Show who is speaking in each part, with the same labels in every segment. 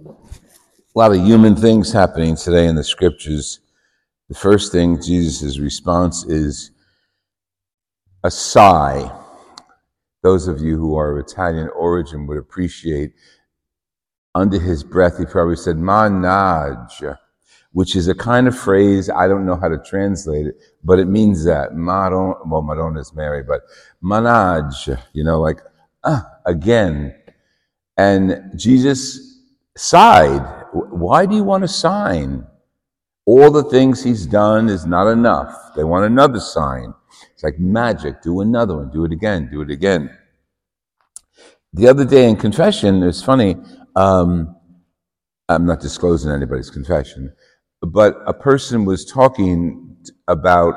Speaker 1: A lot of human things happening today in the scriptures. The first thing, Jesus' response is a sigh. Those of you who are of Italian origin would appreciate. Under his breath, he probably said, Manage, which is a kind of phrase, I don't know how to translate it, but it means that. Madonna, well, Madonna is Mary, but manage, you know, like, ah, again. And Jesus sighed. Why do you want a sign? All the things he's done is not enough. They want another sign. It's like magic. Do another one. Do it again. Do it again. The other day in confession, it's funny. Um, I'm not disclosing anybody's confession, but a person was talking about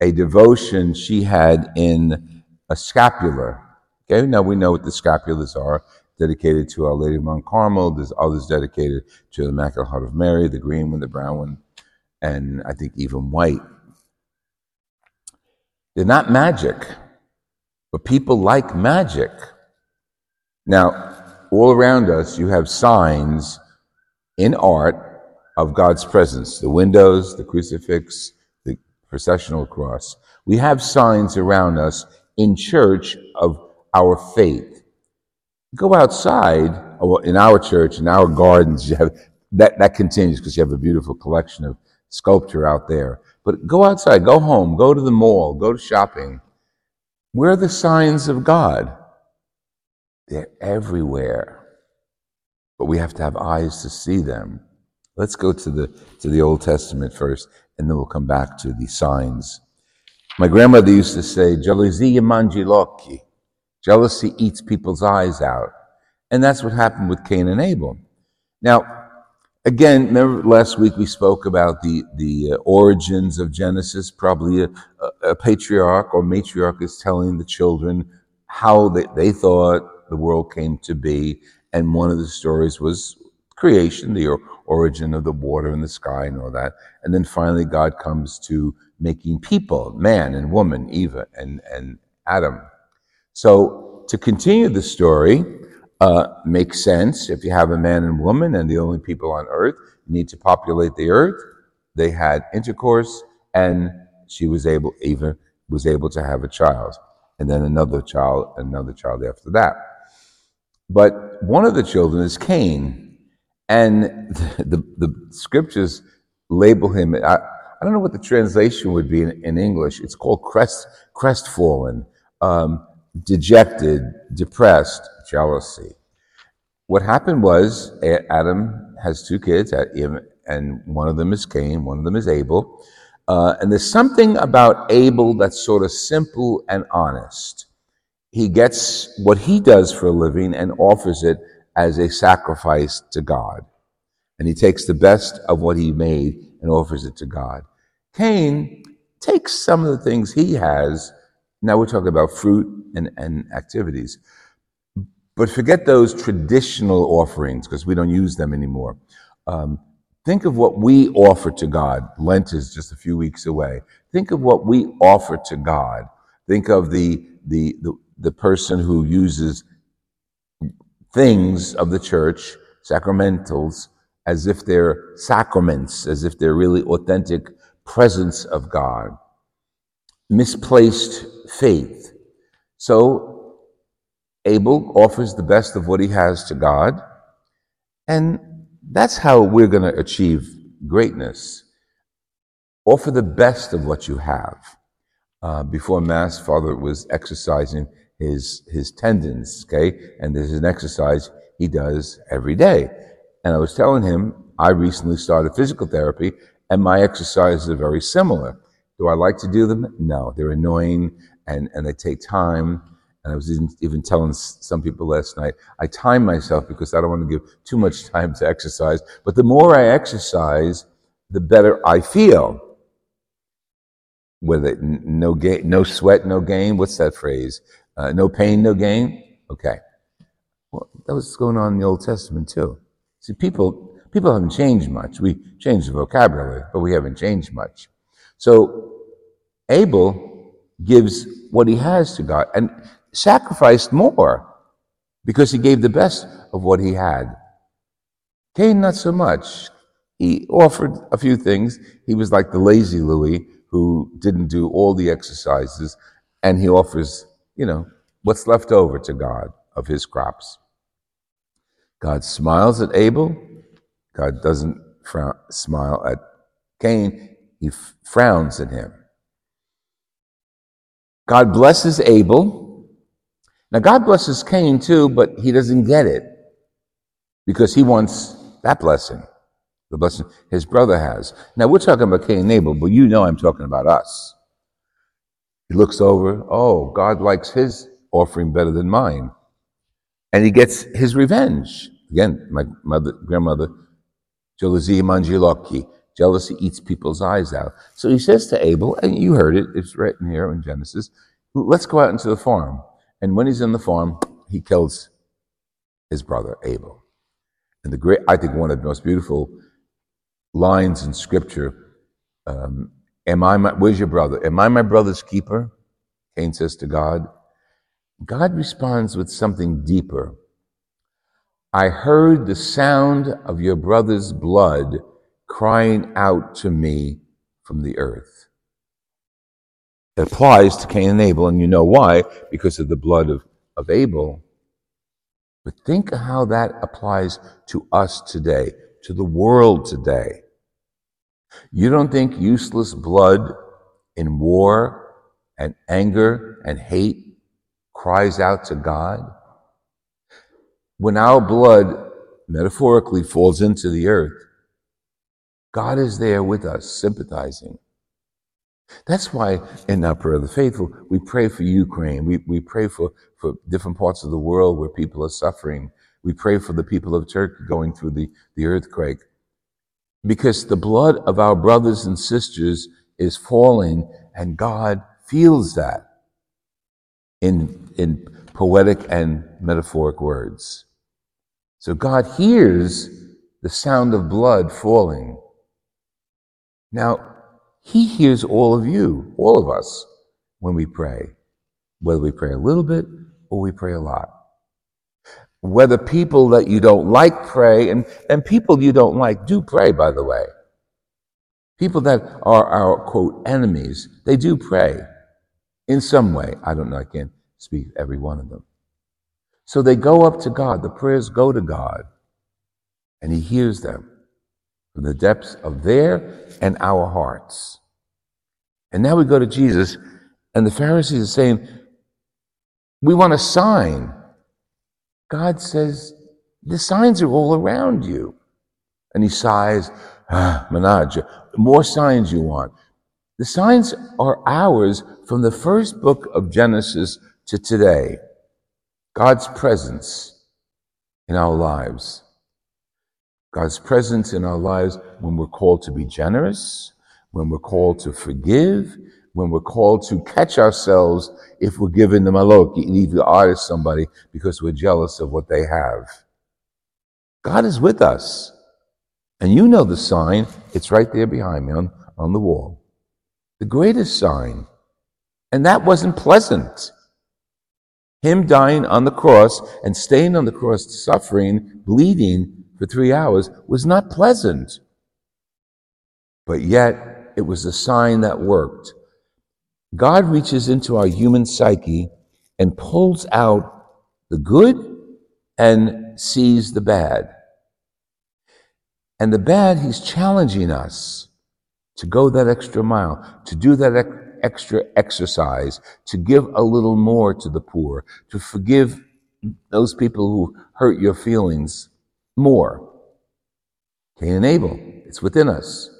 Speaker 1: a devotion she had in a scapular. Okay, now we know what the scapulars are dedicated to Our Lady of Mount Carmel. There's others dedicated to the Immaculate Heart of Mary, the green one, the brown one, and I think even white. They're not magic, but people like magic. Now, all around us, you have signs in art of God's presence the windows, the crucifix, the processional cross. We have signs around us in church of our faith. Go outside, well, in our church, in our gardens, you have that, that continues because you have a beautiful collection of sculpture out there. But go outside, go home, go to the mall, go to shopping. Where are the signs of God? They're everywhere. But we have to have eyes to see them. Let's go to the to the Old Testament first, and then we'll come back to the signs. My grandmother used to say, Jealousy mangi Jealousy eats people's eyes out. And that's what happened with Cain and Abel. Now, Again, remember last week we spoke about the, the uh, origins of Genesis. Probably a, a, patriarch or matriarch is telling the children how they, they thought the world came to be. And one of the stories was creation, the origin of the water and the sky and all that. And then finally, God comes to making people, man and woman, Eva and, and Adam. So to continue the story, uh, makes sense. If you have a man and woman and the only people on earth need to populate the earth, they had intercourse and she was able, Eva was able to have a child and then another child, another child after that. But one of the children is Cain and the, the, the scriptures label him, I, I, don't know what the translation would be in, in English. It's called crest, crestfallen, um, dejected, depressed, jealousy. What happened was Adam has two kids, and one of them is Cain, one of them is Abel. Uh, and there's something about Abel that's sort of simple and honest. He gets what he does for a living and offers it as a sacrifice to God. And he takes the best of what he made and offers it to God. Cain takes some of the things he has. Now we're talking about fruit and, and activities. But forget those traditional offerings because we don't use them anymore. Um, think of what we offer to God. Lent is just a few weeks away. Think of what we offer to God. Think of the, the, the, the person who uses things of the church, sacramentals, as if they're sacraments, as if they're really authentic presence of God. Misplaced faith. So Abel offers the best of what he has to God, and that's how we're going to achieve greatness. Offer the best of what you have. Uh, before Mass, Father was exercising his, his tendons, okay? And this is an exercise he does every day. And I was telling him, I recently started physical therapy, and my exercises are very similar. Do I like to do them? No, they're annoying and, and they take time. And I was even telling some people last night, I time myself because I don't want to give too much time to exercise. But the more I exercise, the better I feel. Whether no gain, no sweat, no gain. What's that phrase? Uh, no pain, no gain. Okay. Well, that was going on in the Old Testament too. See, people people haven't changed much. We changed the vocabulary, but we haven't changed much. So Abel gives what he has to God, and sacrificed more because he gave the best of what he had. Cain, not so much. He offered a few things. He was like the lazy Louis who didn't do all the exercises, and he offers, you know, what's left over to God of his crops. God smiles at Abel. God doesn't frown, smile at Cain. He frowns at him. God blesses Abel. Now, God blesses Cain too, but he doesn't get it because he wants that blessing, the blessing his brother has. Now, we're talking about Cain and Abel, but you know I'm talking about us. He looks over, oh, God likes his offering better than mine. And he gets his revenge. Again, my mother, grandmother, jealousy mangiloki. Jealousy eats people's eyes out. So he says to Abel, and you heard it, it's written here in Genesis, let's go out into the farm. And when he's in the farm, he kills his brother Abel. And the great, I think one of the most beautiful lines in scripture, um, am I my, where's your brother? Am I my brother's keeper? Cain says to God. God responds with something deeper. I heard the sound of your brother's blood crying out to me from the earth. It applies to Cain and Abel, and you know why, because of the blood of, of Abel. But think how that applies to us today, to the world today. You don't think useless blood in war and anger and hate cries out to God? When our blood metaphorically falls into the earth, God is there with us, sympathizing. That's why in our prayer of the faithful, we pray for Ukraine. We, we pray for, for different parts of the world where people are suffering. We pray for the people of Turkey going through the, the earthquake. Because the blood of our brothers and sisters is falling, and God feels that in, in poetic and metaphoric words. So God hears the sound of blood falling. Now, he hears all of you, all of us, when we pray, whether we pray a little bit or we pray a lot. Whether people that you don't like pray, and, and people you don't like do pray, by the way. People that are our, quote, enemies, they do pray in some way. I don't know, I can't speak every one of them. So they go up to God, the prayers go to God, and He hears them from the depths of their and our hearts. And now we go to Jesus, and the Pharisees are saying, We want a sign. God says, The signs are all around you. And he sighs, ah, more signs you want. The signs are ours from the first book of Genesis to today. God's presence in our lives. God's presence in our lives when we're called to be generous, when we're called to forgive, when we're called to catch ourselves if we're giving them a look, leave the eye to somebody because we're jealous of what they have. God is with us. And you know the sign, it's right there behind me on, on the wall. The greatest sign. And that wasn't pleasant. Him dying on the cross and staying on the cross, suffering, bleeding, for three hours was not pleasant. But yet, it was a sign that worked. God reaches into our human psyche and pulls out the good and sees the bad. And the bad, He's challenging us to go that extra mile, to do that extra exercise, to give a little more to the poor, to forgive those people who hurt your feelings more. Cain and Abel, it's within us.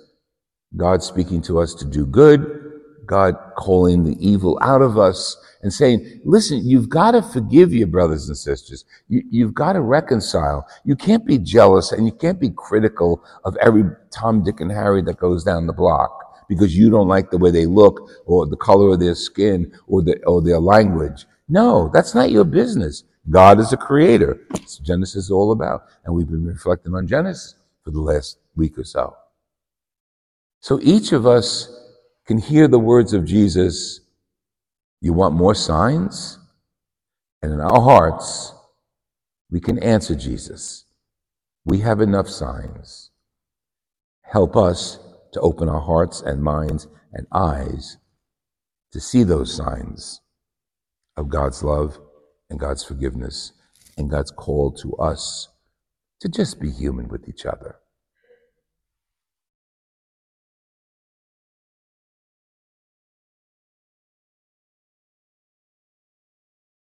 Speaker 1: God speaking to us to do good, God calling the evil out of us and saying, listen, you've got to forgive your brothers and sisters. You, have got to reconcile. You can't be jealous and you can't be critical of every Tom, Dick, and Harry that goes down the block because you don't like the way they look or the color of their skin or, the, or their language. No, that's not your business. God is a creator. That's Genesis is all about. And we've been reflecting on Genesis for the last week or so. So each of us can hear the words of Jesus. You want more signs? And in our hearts, we can answer Jesus. We have enough signs. Help us to open our hearts and minds and eyes to see those signs of God's love and God's forgiveness and God's call to us to just be human with each other.